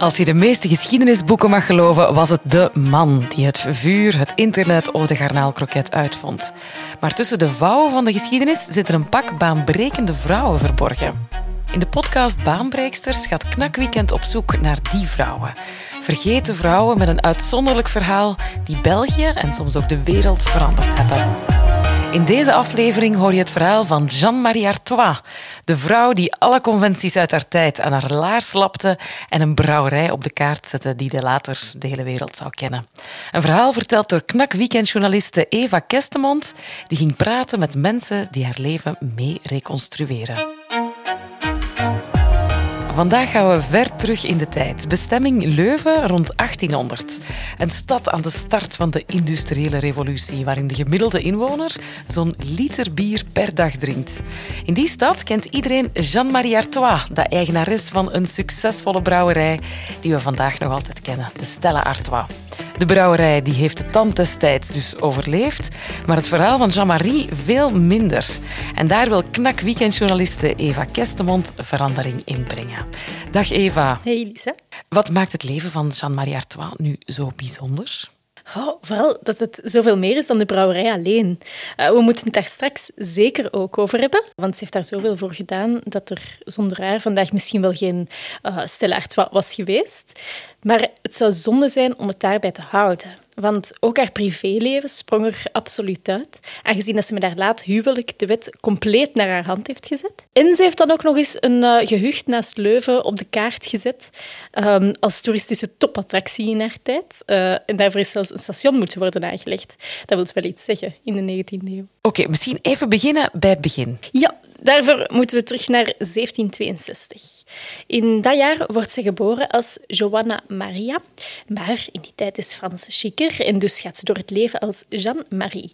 Als je de meeste geschiedenisboeken mag geloven, was het de man die het vuur, het internet of de garnaalkroket uitvond. Maar tussen de vouwen van de geschiedenis zit er een pak baanbrekende vrouwen verborgen. In de podcast Baanbreeksters gaat Knakweekend op zoek naar die vrouwen. Vergeten vrouwen met een uitzonderlijk verhaal die België en soms ook de wereld veranderd hebben. In deze aflevering hoor je het verhaal van Jeanne-Marie Artois, de vrouw die alle conventies uit haar tijd aan haar laars lapte en een brouwerij op de kaart zette die de later de hele wereld zou kennen. Een verhaal verteld door knak weekendjournaliste Eva Kestemond, die ging praten met mensen die haar leven mee reconstrueren. Vandaag gaan we ver terug in de tijd. Bestemming Leuven rond 1800. Een stad aan de start van de industriële revolutie, waarin de gemiddelde inwoner zo'n liter bier per dag drinkt. In die stad kent iedereen Jeanne-Marie Artois, de eigenares van een succesvolle brouwerij die we vandaag nog altijd kennen, de Stella Artois. De brouwerij die heeft de tand destijds dus overleefd, maar het verhaal van Jean-Marie veel minder. En daar wil knak weekendjournaliste Eva Kestemond verandering in brengen. Dag Eva. Hey Lisa. Wat maakt het leven van Jean-Marie Artois nu zo bijzonder? Oh, vooral dat het zoveel meer is dan de brouwerij alleen. Uh, we moeten het daar straks zeker ook over hebben, want ze heeft daar zoveel voor gedaan dat er zonder haar vandaag misschien wel geen uh, Stella Artois was geweest. Maar het zou zonde zijn om het daarbij te houden. Want ook haar privéleven sprong er absoluut uit, aangezien dat ze met haar laat huwelijk de wet compleet naar haar hand heeft gezet. En ze heeft dan ook nog eens een uh, gehucht naast Leuven op de kaart gezet um, als toeristische topattractie in haar tijd. Uh, en daarvoor is zelfs een station moeten worden aangelegd. Dat wil wel iets zeggen in de 19e eeuw. Oké, okay, misschien even beginnen bij het begin. Ja, Daarvoor moeten we terug naar 1762. In dat jaar wordt ze geboren als Joanna Maria, maar in die tijd is Frans chiquer en dus gaat ze door het leven als Jeanne-Marie.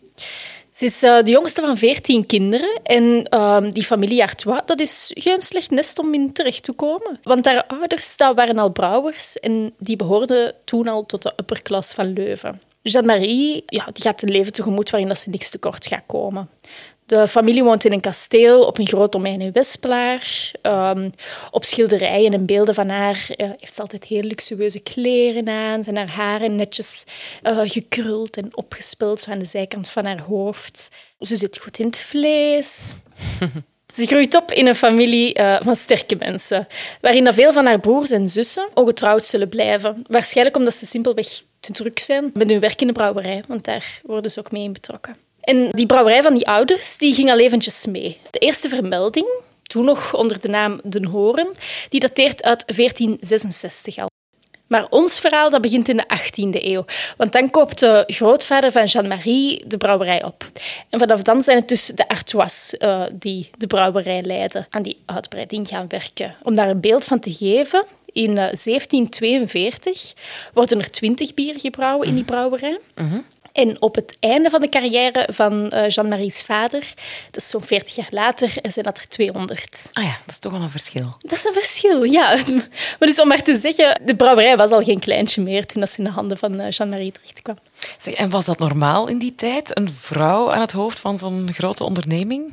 Ze is uh, de jongste van veertien kinderen en uh, die familie Artois, dat is geen slecht nest om in terecht te komen. Want haar ouders dat waren al brouwers en die behoorden toen al tot de upperklas van Leuven. Jeanne-Marie ja, die gaat een leven tegemoet waarin dat ze niks tekort gaat komen. De familie woont in een kasteel op een groot domein in Westplaar. Um, op schilderijen en beelden van haar uh, heeft ze altijd heel luxueuze kleren aan. Zijn haar haren netjes uh, gekruld en opgespeld aan de zijkant van haar hoofd. Ze zit goed in het vlees. Ze groeit op in een familie uh, van sterke mensen, waarin veel van haar broers en zussen ongetrouwd zullen blijven. Waarschijnlijk omdat ze simpelweg te druk zijn met hun werk in de brouwerij, want daar worden ze ook mee in betrokken. En die brouwerij van die ouders die ging al eventjes mee. De eerste vermelding, toen nog onder de naam Den Horen, die dateert uit 1466 al. Maar ons verhaal dat begint in de 18e eeuw. Want dan koopt de grootvader van Jeanne-Marie de brouwerij op. En vanaf dan zijn het dus de Artois uh, die de brouwerij leiden, aan die uitbreiding gaan werken. Om daar een beeld van te geven, in 1742 eh, worden er 20 bieren gebrouwen in die brouwerij. Mm -hmm. En op het einde van de carrière van uh, Jean-Marie's vader, dat is zo'n 40 jaar later, zijn dat er 200. Ah ja, dat is toch wel een verschil. Dat is een verschil, ja. Maar dus om maar te zeggen, de brouwerij was al geen kleintje meer toen ze in de handen van uh, Jean-Marie terechtkwam. Zeg, en was dat normaal in die tijd, een vrouw aan het hoofd van zo'n grote onderneming?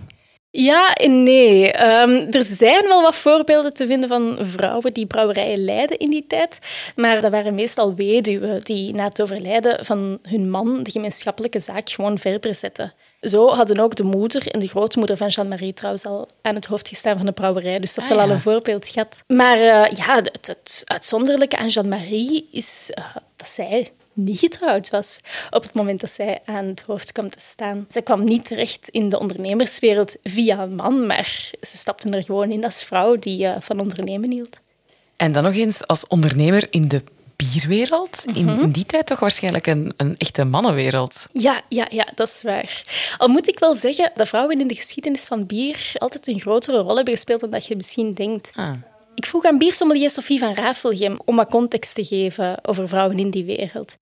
Ja en nee. Um, er zijn wel wat voorbeelden te vinden van vrouwen die brouwerijen leiden in die tijd. Maar dat waren meestal weduwen die na het overlijden van hun man de gemeenschappelijke zaak gewoon verder zetten. Zo hadden ook de moeder en de grootmoeder van Jeanne-Marie trouwens al aan het hoofd gestaan van de brouwerij. Dus dat ah, wel ja. al een voorbeeld gehad. Maar uh, ja, het, het, uitzonderlijke aan Jeanne-Marie is uh, dat zij niet getrouwd was op het moment dat zij aan het hoofd kwam te staan. Ze kwam niet terecht in de ondernemerswereld via een man, maar ze stapte er gewoon in als vrouw die uh, van ondernemen hield. En dan nog eens als ondernemer in de bierwereld. In, in, die tijd toch waarschijnlijk een, een echte mannenwereld. Ja, ja, ja, dat is waar. Al moet ik wel zeggen dat vrouwen in de geschiedenis van bier altijd een grotere rol hebben gespeeld dan dat je misschien denkt. Ah. Ik vroeg aan biersommelier Sophie van Rafelgem om wat context te geven over vrouwen in die wereld.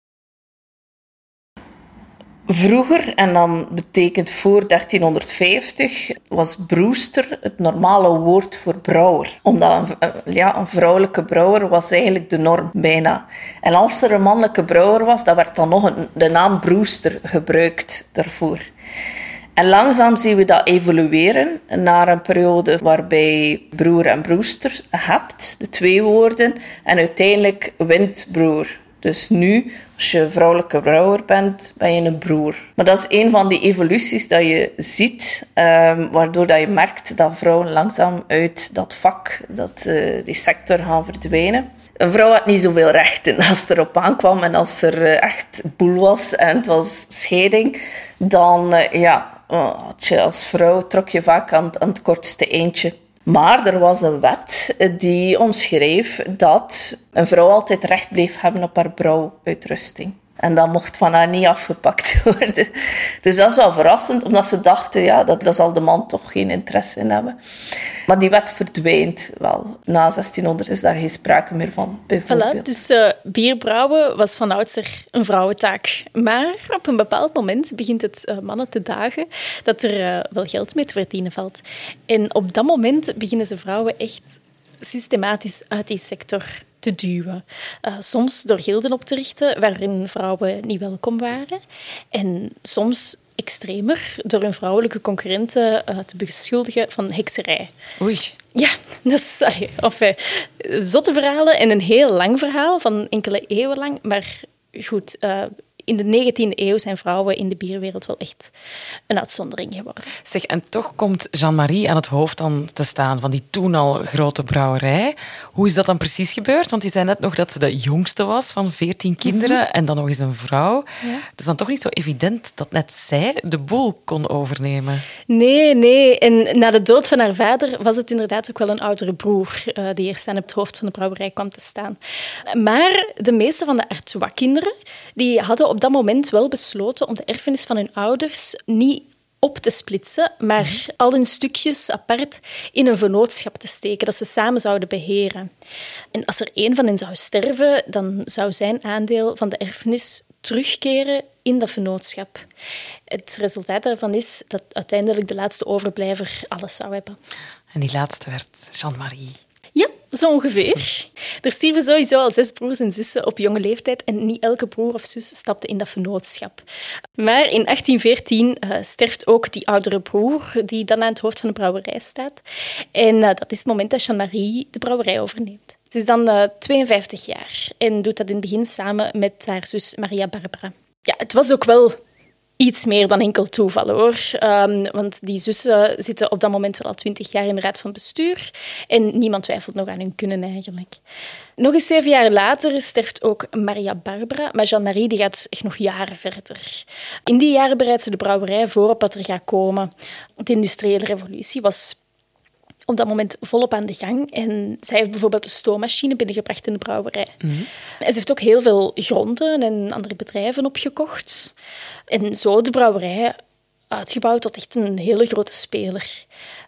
Vroeger, en dan betekent voor 1350, was broester het normale woord voor brouwer. Omdat een, ja, een vrouwelijke brouwer was eigenlijk de norm, bijna. En als er een mannelijke brouwer was, dan werd dan nog de naam broester gebruikt daarvoor. En langzaam zien we dat evolueren naar een periode waarbij broer en broester hebt, de twee woorden, en uiteindelijk wint broer. Dus nu, als je vrouwelijke brouwer bent, ben je een broer. Maar dat is een van die evoluties dat je ziet, um, waardoor dat je merkt dat vrouwen langzaam uit dat vak, dat, uh, die sector gaan verdwijnen. Een vrouw had niet zoveel rechten als het erop aankwam en als er uh, echt boel was en het was scheiding, dan uh, ja, had je als vrouw trok je vaak aan, aan het kortste eentje. Maar er was een wet die omschreef dat een vrouw altijd recht bleef hebben op haar brouwuitrusting. En dat mocht van haar niet afgepakt worden. Dus dat is wel verrassend, omdat ze dachten, ja, dat, dat zal de man toch geen interesse in hebben. Maar die wet verdwijnt wel. Na 1600 is daar geen sprake meer van, bijvoorbeeld. Voilà, dus uh, bierbrouwen was van oudsher een vrouwentaak. Maar op een bepaald moment begint het uh, mannen te dagen dat er uh, wel geld mee te verdienen valt. En op dat moment beginnen ze vrouwen echt systematisch uit die sector te duwen. Uh, soms door gilden op te richten waarin vrouwen niet welkom waren. En soms extremer door hun vrouwelijke concurrenten uh, te beschuldigen van hekserij. Oei. Ja, dat is allee, of, uh, zotte verhalen en een heel lang verhaal van enkele eeuwen lang. Maar goed, in de 19e eeuw zijn vrouwen in de bierwereld wel echt een uitzondering geworden. Zeg, en toch komt Jean-Marie aan het hoofd dan te staan van die toen al grote brouwerij. Hoe is dat dan precies gebeurd? Want die zei net nog dat ze de jongste was van 14 kinderen mm -hmm. en dan nog eens een vrouw. Ja. Het is dan toch niet zo evident dat net zij de boel kon overnemen? Nee, nee. En na de dood van haar vader was het inderdaad ook wel een oudere broer uh, die eerst aan het hoofd van de brouwerij kwam te staan. Maar de meeste van de Artois-kinderen die hadden op dat moment wel besloten om de erfenis van hun ouders niet op te splitsen, maar mm. al hun stukjes apart in een vennootschap te steken, dat ze samen zouden beheren. En als er één van hen zou sterven, dan zou zijn aandeel van de erfenis terugkeren in dat vennootschap. Het resultaat daarvan is dat uiteindelijk de laatste overblijver alles zou hebben. En die laatste werd Jean-Marie. Zo ongeveer. Er stierven sowieso al zes broers en zussen op jonge leeftijd en niet elke broer of zus stapte in dat vennootschap. Maar in 1814 uh, sterft ook die oudere broer, die dan aan het hoofd van de brouwerij staat. En uh, dat is het moment dat Jeanne-Marie de brouwerij overneemt. Ze is dan uh, 52 jaar en doet dat in het begin samen met haar zus Maria Barbara. Ja, het was ook wel iets meer dan enkel toeval hoor. Um, want die zussen zitten op dat moment wel al twintig jaar in de raad van bestuur. En niemand twijfelt nog aan hun kunnen eigenlijk. Nog eens zeven jaar later sterft ook Maria Barbara. Maar Jean-Marie die gaat echt nog jaren verder. In die jaren bereidt ze de brouwerij voor op wat er gaat komen. De industriële revolutie was op dat moment volop aan de gang. En zij heeft bijvoorbeeld een stoommachine binnengebracht in de brouwerij. Mm -hmm. En ze heeft ook heel veel gronden en andere bedrijven opgekocht. En zo de brouwerij uitgebouwd tot echt een hele grote speler.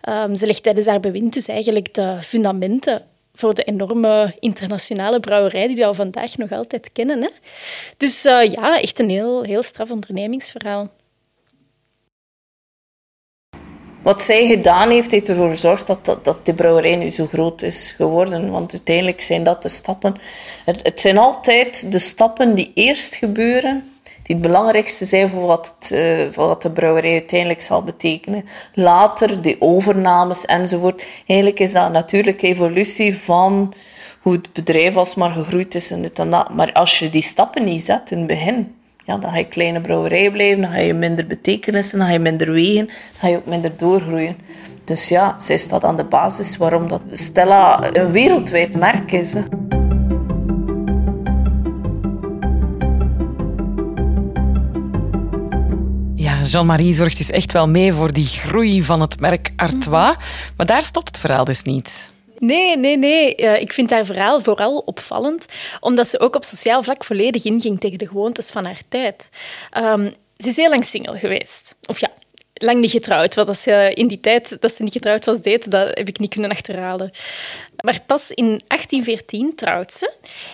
Um, ze legt tijdens haar bewind dus eigenlijk de fundamenten voor de enorme internationale brouwerij die we al vandaag nog altijd kennen. Hè? Dus uh, ja, echt een heel, heel straf ondernemingsverhaal. Wat zij gedaan heeft, heeft ervoor gezorgd dat, dat, dat de brouwerij nu zo groot is geworden. Want uiteindelijk zijn dat de stappen. Het, het zijn altijd de stappen die eerst gebeuren, die het belangrijkste zijn voor wat, het, uh, voor wat de brouwerij uiteindelijk zal betekenen. Later, de overnames enzovoort. Eigenlijk is dat een natuurlijke evolutie van hoe het bedrijf alsmaar gegroeid is en dit en dat. Maar als je die stappen niet zet in het begin, ja, dan ga je kleine brouwerij blijven, dan ga je minder betekenissen, dan ga je minder wegen, dan ga je ook minder doorgroeien. Dus ja, zij staat aan de basis waarom dat Stella een wereldwijd merk is. Ja, Jean-Marie zorgt dus echt wel mee voor die groei van het merk Artois. Maar daar stopt het verhaal dus niet. Nee, nee, nee. Uh, ik vind haar verhaal vooral opvallend, omdat ze ook op sociaal vlak volledig inging tegen de gewoontes van haar tijd. Um, ze is heel lang single geweest. Of ja, lang niet getrouwd. Wat als ze in die tijd dat ze niet getrouwd was deed, dat heb ik niet kunnen achterhalen. Maar pas in 1814 trouwt ze.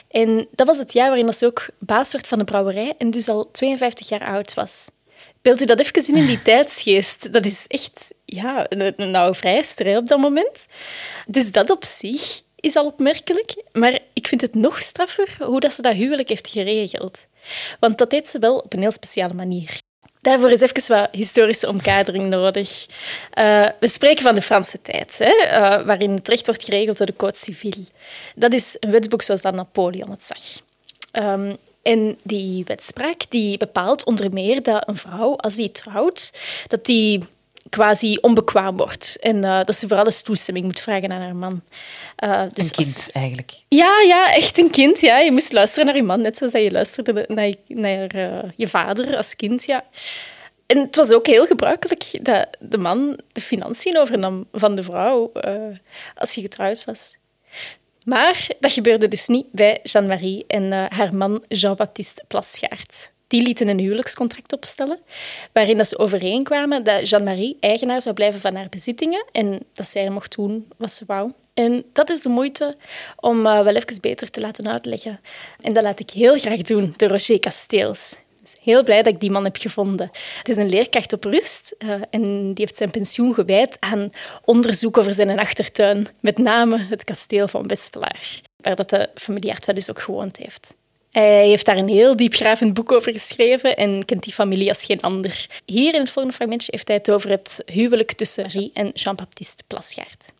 En dat was het jaar waarin ze ook baas werd van de brouwerij en dus al 52 jaar oud was. Beeld u dat even in in die tijdsgeest. Dat is echt ja, een, een oude vrijster op dat moment. Dus dat op zich is al opmerkelijk. Maar ik vind het nog straffer hoe dat ze dat huwelijk heeft geregeld. Want dat deed ze wel op een heel speciale manier. Daarvoor is even wat historische omkadering nodig. Uh, we spreken van de Franse tijd, hè, uh, waarin het recht wordt geregeld door de Code Civil. Dat is een wetboek zoals dat Napoleon het zag. Um, en die wetspraak die bepaalt onder meer dat een vrouw, als die trouwt, dat die quasi onbekwaam wordt. En uh, dat ze voor alles toestemming moet vragen aan haar man. Uh, dus een kind, eigenlijk. Ja, ja, echt een kind. Ja. Je moest luisteren naar je man, net zoals dat je luisterde naar, je, naar uh, je vader als kind. Ja. En het was ook heel gebruikelijk dat de man de financiën overnam van de vrouw als je getrouwd was. Maar dat gebeurde dus niet bij Jeanne-Marie en haar man Jean-Baptiste Plasgaard die lieten een huwelijkscontract opstellen, waarin dat ze overeenkwamen dat Jeanne-Marie eigenaar zou blijven van haar bezittingen en dat zij mocht doen wat ze wou. En dat is de moeite om uh, wel even beter te laten uitleggen. En dat laat ik heel graag doen door Roger Casteels. Heel blij dat ik die man heb gevonden. Het is een leerkracht op rust uh, en die heeft zijn pensioen gewijd aan onderzoek over zijn achtertuin, met name het kasteel van Wespelaar, waar dat de familie Artwell dus ook gewoond heeft. Hij heeft daar een heel diepgravend boek over geschreven en kent die familie als geen ander. Hier in het volgende fragmentje heeft hij het over het huwelijk tussen Marie en Jean-Baptiste Plasgaard.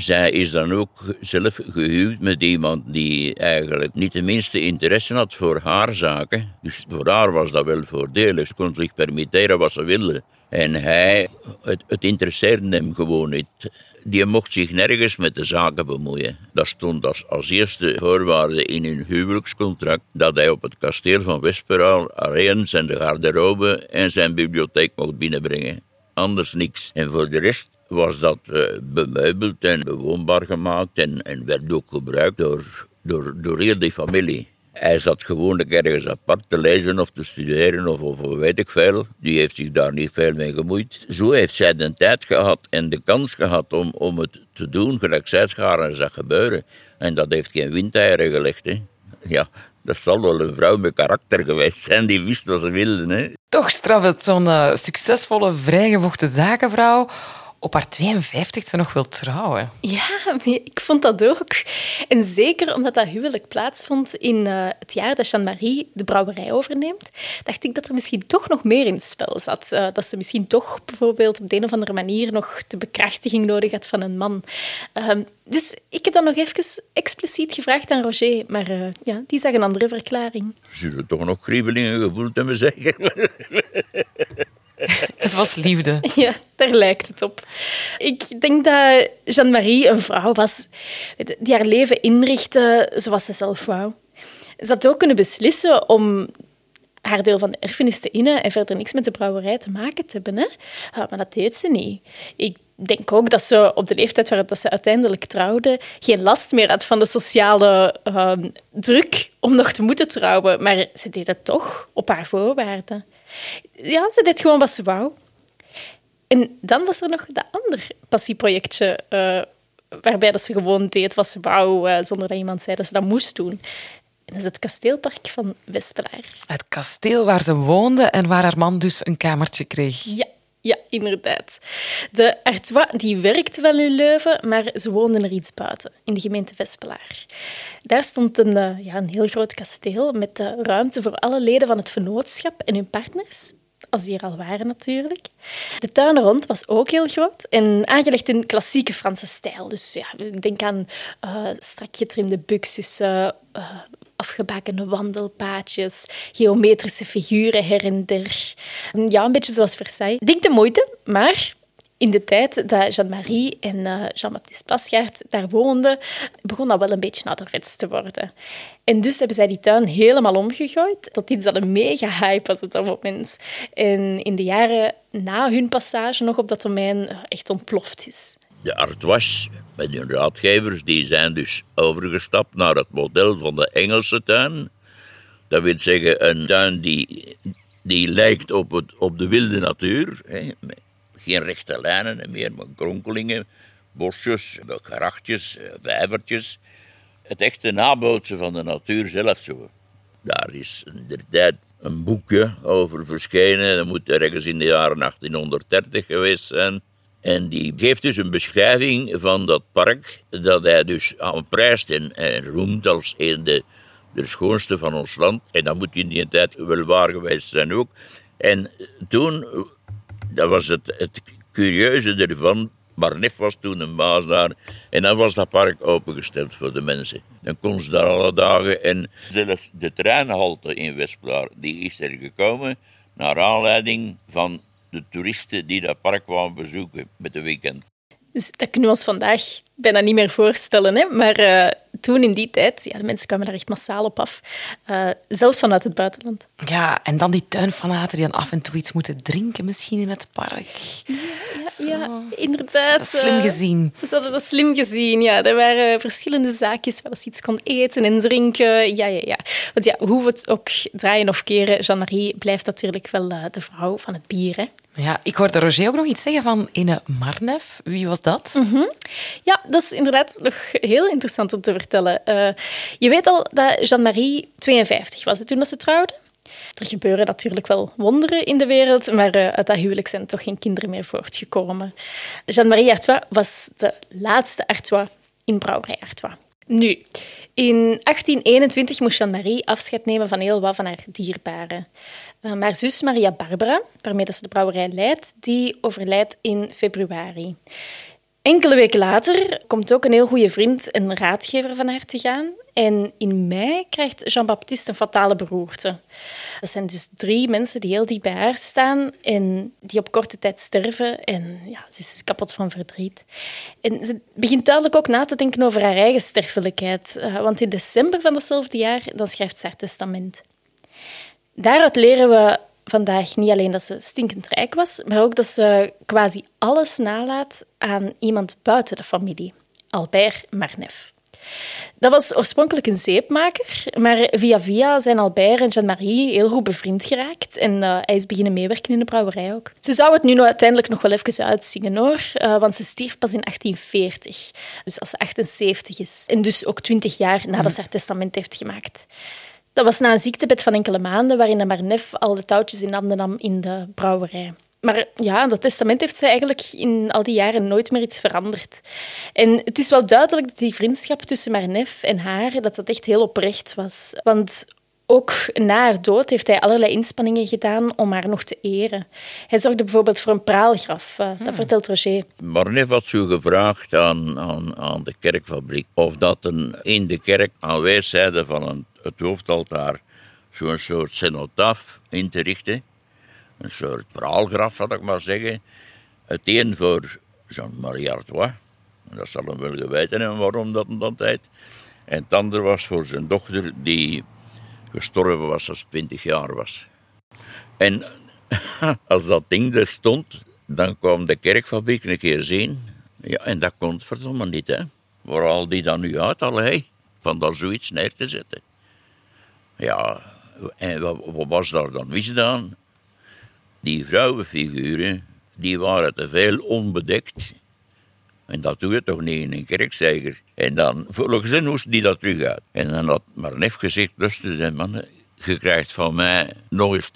Zij is dan ook zelf gehuwd met iemand die eigenlijk niet de minste interesse had voor haar zaken. Dus voor haar was dat wel voordelig. Ze kon zich permitteren wat ze wilde. En hij, het, het interesseerde hem gewoon niet die mocht zich nergens met de zaken bemoeien. Dat stond als, eerste voorwaarde in hun huwelijkscontract dat hij op het kasteel van Westperaal alleen zijn garderobe en zijn bibliotheek mocht binnenbrengen. Anders niks. En voor de rest was dat uh, bemeubeld en bewoonbaar gemaakt en, werd ook gebruikt door, door, door heel die familie. Hij zat gewoonlijk ergens apart te lezen of te studeren of, of weet ik veel. Die heeft zich daar niet veel mee gemoeid. Zo heeft zij de tijd gehad en de kans gehad om, om het te doen, gelijk zij en zag gebeuren. En dat heeft geen windeieren gelegd. Hè. Ja, dat zal wel een vrouw met karakter geweest zijn die wist wat ze wilde. Hè. Toch straf het zo'n uh, succesvolle, vrijgevochten zakenvrouw op haar 52e nog wil trouwen. Ja, ik vond dat ook. En zeker omdat dat huwelijk plaatsvond in uh, het jaar dat Jeanne-Marie de brouwerij overneemt, dacht ik dat er misschien toch nog meer in het spel zat. Uh, dat ze misschien toch bijvoorbeeld op de een of andere manier nog de bekrachtiging nodig had van een man. Uh, dus ik heb dat nog even expliciet gevraagd aan Roger, maar uh, ja, die zag een andere verklaring. Zullen toch nog kriebelingen gevoeld hebben, zeggen? Het was liefde. Ja, daar lijkt het op. Ik denk dat Jeanne-Marie een vrouw was die haar leven inrichtte zoals ze zelf wou. Ze had ook kunnen beslissen om haar deel van de erfenis te innen en verder niks met de brouwerij te maken te hebben. Ah, maar dat deed ze niet. Ik denk ook dat ze op de leeftijd waarop ze uiteindelijk trouwde geen last meer had van de sociale uh, druk om nog te moeten trouwen. Maar ze deed het toch op haar voorwaarden. Ja, ze deed gewoon wat ze wou. En dan was er nog dat andere passieprojectje, uh, waarbij dat ze gewoon deed wat ze wou, uh, zonder dat iemand zei dat ze dat moest doen. En dat is het kasteelpark van Wespelaar. Het kasteel waar ze woonde en waar haar man dus een kamertje kreeg. Ja, ja, inderdaad. De Artois die werkte wel in Leuven, maar ze woonden er iets buiten, in de gemeente Vespelaar. Daar stond een, eh, ja, een heel groot kasteel met uh, ruimte voor alle leden van het vennootschap en hun partners. Als die er al waren, natuurlijk. De tuin rond was ook heel groot en aangelegd in klassieke Franse stijl. Dus ja, denk aan uh, strak getrimde buxussen, afgebakken wandelpaadjes, geometrische figuren her en der. Ja, een beetje zoals Versailles. Dik de moeite, maar in de tijd dat Jeanne-Marie en eh, Jean-Baptiste Plasgaard daar woonden, begon dat wel een beetje ouderwets te worden. En dus hebben zij die tuin helemaal omgegooid tot iets dat een mega hype was op dat moment. En in de jaren na hun passage nog op dat domein echt ontploft is. De Artois met hun raadgevers, die zijn dus overgestapt naar het model van de Engelse tuin. Dat wil zeggen een tuin die, die lijkt op, het, op de wilde natuur. Hè. Geen rechte lijnen meer, maar kronkelingen, bosjes, grachtjes, vijvertjes. Het echte nabootsen van de natuur zelf zo. Daar is inderdaad een boekje over verschenen. Dat moet ergens in de jaren 1830 geweest zijn. En die geeft dus een beschrijving van dat park, dat hij dus aanprijst en, en roemt als een de, de schoonste van ons land. En dat moet in die tijd wel waar geweest zijn ook. En toen, dat was het, het curieuze ervan, Marnef was toen een baas daar. En dan was dat park opengesteld voor de mensen. Dan kon ze daar alle dagen. En zelfs de treinhalte in Westplaar, die is er gekomen naar aanleiding van de toeristen die dat park kwamen bezoeken met de weekend. Dus dat kunnen we ons vandaag bijna niet meer voorstellen. Hè? Maar uh, toen in die tijd, ja, de mensen kwamen daar echt massaal op af. Uh, zelfs vanuit het buitenland. Ja, en dan die tuinfanaten die dan af en toe iets moeten drinken misschien in het park. Ja, ja, ja inderdaad. slim eh, gezien. ze hadden dat slim gezien, ja. Er waren verschillende zaakjes waar ze iets kon eten en drinken. Ja, ja, ja. Want ja, hoe we het ook draaien of keren, Jeanne-Marie blijft natuurlijk wel de vrouw van het bier, hè. Ja, ik hoorde Roger ook nog iets zeggen van Ine Marnef. Wie was dat? Mhm. Ja, dat is inderdaad nog heel interessant om te vertellen. Uh, je weet al dat Jeanne-Marie 52 was toen ze trouwde. Er gebeuren natuurlijk wel wonderen in de wereld, maar uh, uit dat huwelijk zijn toch geen kinderen meer voortgekomen. Jeanne-Marie Artois was de laatste Artois in Brouwerij Artois. Nu, in 1821 moest Jeanne-Marie afscheid nemen van heel wat van haar dierbaren. Uh, maar zus Maria Barbara, waarmee ze de brouwerij leidt, die overlijdt in februari. Enkele weken later komt ook een heel goede vriend, een raadgever van haar te gaan. En in mei krijgt Jean-Baptiste een fatale beroerte. Dat zijn dus drie mensen die heel dicht bij haar staan en die op korte tijd sterven. En ja, ze is kapot van verdriet. En ze begint duidelijk ook na te denken over haar eigen sterfelijkheid. Uh, want in december van datzelfde jaar dan schrijft ze haar testament. Daaruit leren we vandaag niet alleen dat ze stinkend rijk was, maar ook dat ze quasi alles nalaat aan iemand buiten de familie, Albert Marnef. Dat was oorspronkelijk een zeepmaker, maar via via zijn Albert en Jeanne-Marie heel goed bevriend geraakt en uh, hij is beginnen meewerken in de brouwerij ook. Ze zou het nu nog uiteindelijk nog wel even uitzingen hoor, uh, want ze stierf pas in 1840, dus als ze 78 is. En dus ook 20 jaar nadat ze haar testament heeft gemaakt. Dat was na een ziektebed van enkele maanden, waarin Marnef al de touwtjes in handen nam in de brouwerij. Maar ja, dat testament heeft ze eigenlijk in al die jaren nooit meer iets veranderd. En het is wel duidelijk dat die vriendschap tussen Marnef en haar dat dat echt heel oprecht was. Want ook na haar dood heeft hij allerlei inspanningen gedaan om haar nog te eren. Hij zorgde bijvoorbeeld voor een praalgraf, uh, dat hmm. vertelt Roger. Marnef had zo gevraagd aan, aan, aan de kerkfabriek of dat een, in de kerk aan weerszijden van een het hoofdaltaar zo'n soort cenotaf in te richten. Een soort verhaalgraf, zal ik maar zeggen. Het een voor Jean-Marie Artois. Dat zal hem wel geweten hebben waarom dat in dat tijd. En het andere was voor zijn dochter, die gestorven was als 20 jaar was. En als dat ding er stond, dan kwam de kerkfabriek een keer zien. Ja, en dat kon verdomme niet, hè. Waar al die dan nu uit, al, hè? Van daar zoiets neer te zetten. Ja, en wat, was daar dan misdaan? Die vrouwenfiguren, die waren te veel onbedekt. En dat doe je toch niet in een kerkzeiger. En dan, volgens hen moest die dat terug uit. En dan had Marnef gezegd, luister mannen, je krijgt van mij nog eens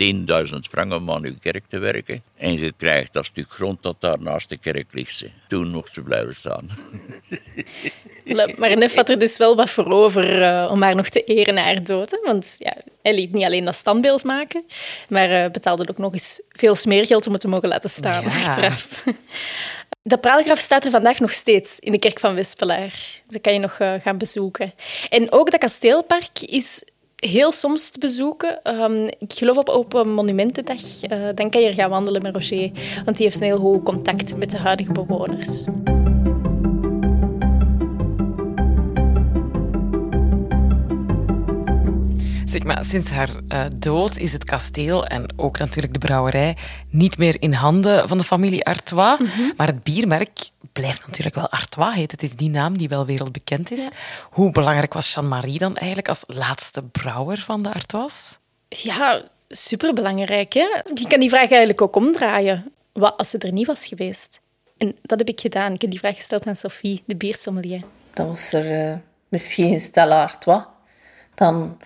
10.000 frank om aan uw kerk te werken. En je krijgt dat stuk grond dat daar naast de kerk ligt. Toen mocht ze blijven staan. Maar Nef had er dus wel wat voor over uh, om haar nog te eren na haar dood. Hè? Want ja, hij liet niet alleen dat standbeeld maken, maar uh, betaalde ook nog eens veel smeergeld om het te mogen laten staan. Ja. De praalgraf staat er vandaag nog steeds in de kerk van Wespelaar. Dat kan je nog uh, gaan bezoeken. En ook dat kasteelpark is heel soms te bezoeken. Um, ik geloof op, op een monumentendag. Uh, dan kan je er gaan wandelen met Roger, want die heeft een heel goed contact met de huidige bewoners. Zeg maar, sinds haar uh, dood is het kasteel en ook natuurlijk de brouwerij niet meer in handen van de familie Artois. Mm -hmm. Maar het biermerk blijft natuurlijk wel Artois heet. Het is die naam die wel wereldbekend is. Ja. Hoe belangrijk was Jeanne-Marie dan eigenlijk als laatste brouwer van de Artois? Ja, superbelangrijk. Hè? Je kan die vraag eigenlijk ook omdraaien. Wat als ze er niet was geweest? En dat heb ik gedaan. Ik heb die vraag gesteld aan Sophie, de biersommelier. Dan was er uh, misschien Stella Artois. Dan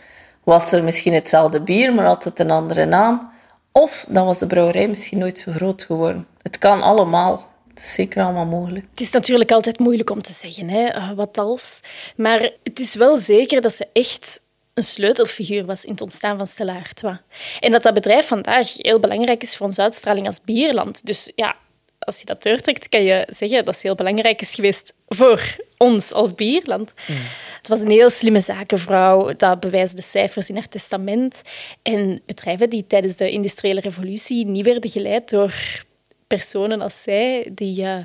was er misschien hetzelfde bier, maar had het een andere naam. Of dan was de brouwerij misschien nooit zo groot geworden. Het kan allemaal. Het is zeker allemaal mogelijk. Het is natuurlijk altijd moeilijk om te zeggen, hè, eh, wat als. Maar het is wel zeker dat ze echt een sleutelfiguur was in het ontstaan van Stella Artois. En dat dat bedrijf vandaag heel belangrijk is voor onze uitstraling als bierland. Dus ja, als je dat doortrekt, kan je zeggen dat het heel belangrijk is geweest voor ons als bierland. Mm. Het was een heel slimme zakenvrouw, dat bewijzen de cijfers in haar testament. En bedrijven die tijdens de industriële revolutie niet werden geleid door personen als zij, die, uh,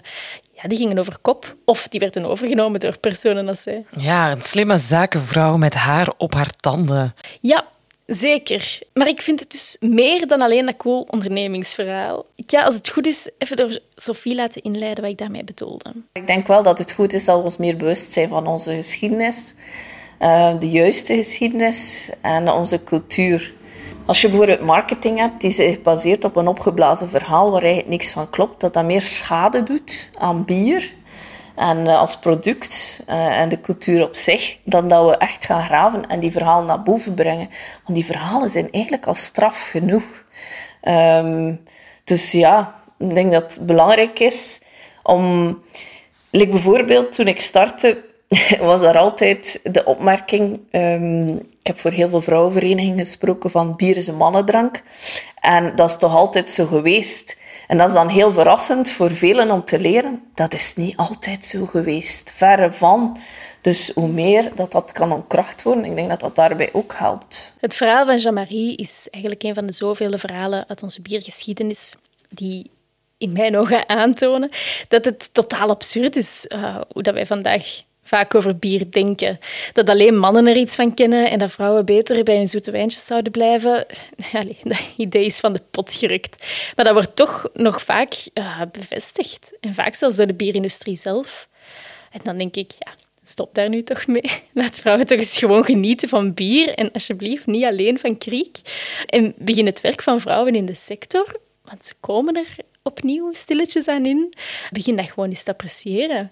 ja, die gingen over kop. Of die werden overgenomen door personen als zij. Ja, een slimme zakenvrouw met haar op haar tanden. Ja, Zeker. Maar ik vind het dus meer dan alleen een cool ondernemingsverhaal. Ik ga, als het goed is, even door Sophie laten inleiden wat ik daarmee bedoelde. Ik denk wel dat het goed is dat we ons meer bewust zijn van onze geschiedenis. Uh, de juiste geschiedenis en onze cultuur. Als je bijvoorbeeld marketing hebt die zich baseert op een opgeblazen verhaal waar eigenlijk niks van klopt, dat dat meer schade doet aan bier en uh, als product uh, en de cultuur op zich, dan dat we echt gaan graven en die verhalen naar boven brengen. Want die verhalen zijn eigenlijk al straf genoeg. Um, dus ja, ik denk dat het belangrijk is om... Like bijvoorbeeld, toen ik startte, was er altijd de opmerking... Um, ik heb voor heel veel vrouwenverenigingen gesproken van bier is een mannendrank. En dat is toch altijd zo geweest. En dat is dan heel verrassend voor velen om te leren. Dat is niet altijd zo geweest. Verre van. Dus hoe meer dat dat kan ontkracht worden, ik denk dat dat daarbij ook helpt. Het verhaal van Jean-Marie is eigenlijk een van de zoveel verhalen uit onze biergeschiedenis die in mijn ogen aantonen dat het totaal absurd is uh, hoe dat wij vandaag vaak over bier denken. Dat alleen mannen er iets van kennen en dat vrouwen beter bij hun zoete wijntjes zouden blijven. Allee, dat idee is van de pot gerukt. Maar dat wordt toch nog vaak uh, bevestigd. En vaak zelfs door de bierindustrie zelf. En dan denk ik, ja, stop daar nu toch mee. Laat vrouwen toch eens gewoon genieten van bier. En alsjeblieft niet alleen van kriek. En begin het werk van vrouwen in de sector. Want ze komen er opnieuw stilletjes aan in. Begin dat gewoon eens te appreciëren.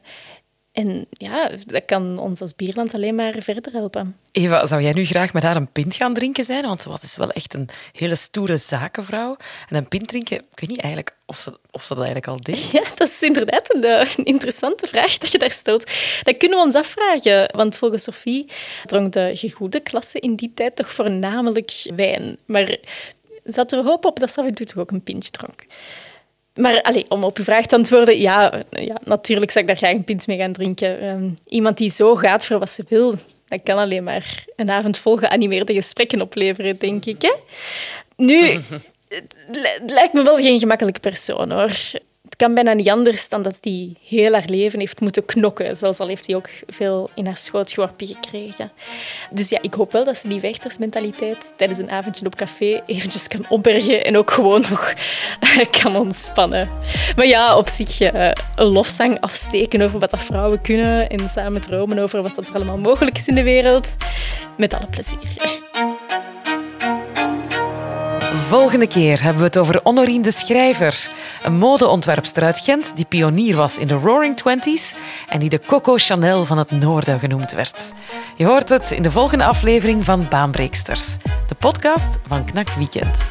En ja, dat kan ons als bierland alleen maar verder helpen. Eva, zou jij nu graag met haar een pint gaan drinken zijn? Want ze was dus wel echt een hele stoere zakenvrouw. En een pint drinken, ik weet niet eigenlijk of ze, of ze dat eigenlijk al deed. Ja, dat is inderdaad een, eh, een, interessante vraag dat je daar stelt. Dat kunnen we ons afvragen. Want volgens Sophie dronk de gegoede klasse in die tijd toch voornamelijk wijn. Maar zat er hoop op dat ze toch ook een pintje dronk. Maar allez, om op uw vraag te antwoorden, ja, ja, natuurlijk zou ik daar graag een pint mee gaan drinken. Um, iemand die zo gaat voor wat ze wil, dat kan alleen maar een avond vol geanimeerde gesprekken opleveren, denk ik. Hè? Nu, het lijkt me wel geen gemakkelijke persoon, hoor kan bijna niet anders dan dat hij heel haar leven heeft moeten knokken. Zelfs al heeft hij ook veel in haar schoot geworpen gekregen. Dus ja, ik hoop wel dat ze die vechtersmentaliteit tijdens een avondje op café eventjes kan opbergen en ook gewoon nog kan ontspannen. Maar ja, op zich uh, een lofzang afsteken over wat dat vrouwen kunnen en samen dromen over wat er allemaal mogelijk is in de wereld. Met alle plezier. Volgende keer hebben we het over Honorine de Schrijver, een modeontwerpster uit Gent die pionier was in de Roaring Twenties en die de Coco Chanel van het Noorden genoemd werd. Je hoort het in de volgende aflevering van Baanbreeksters, de podcast van Knak Weekend.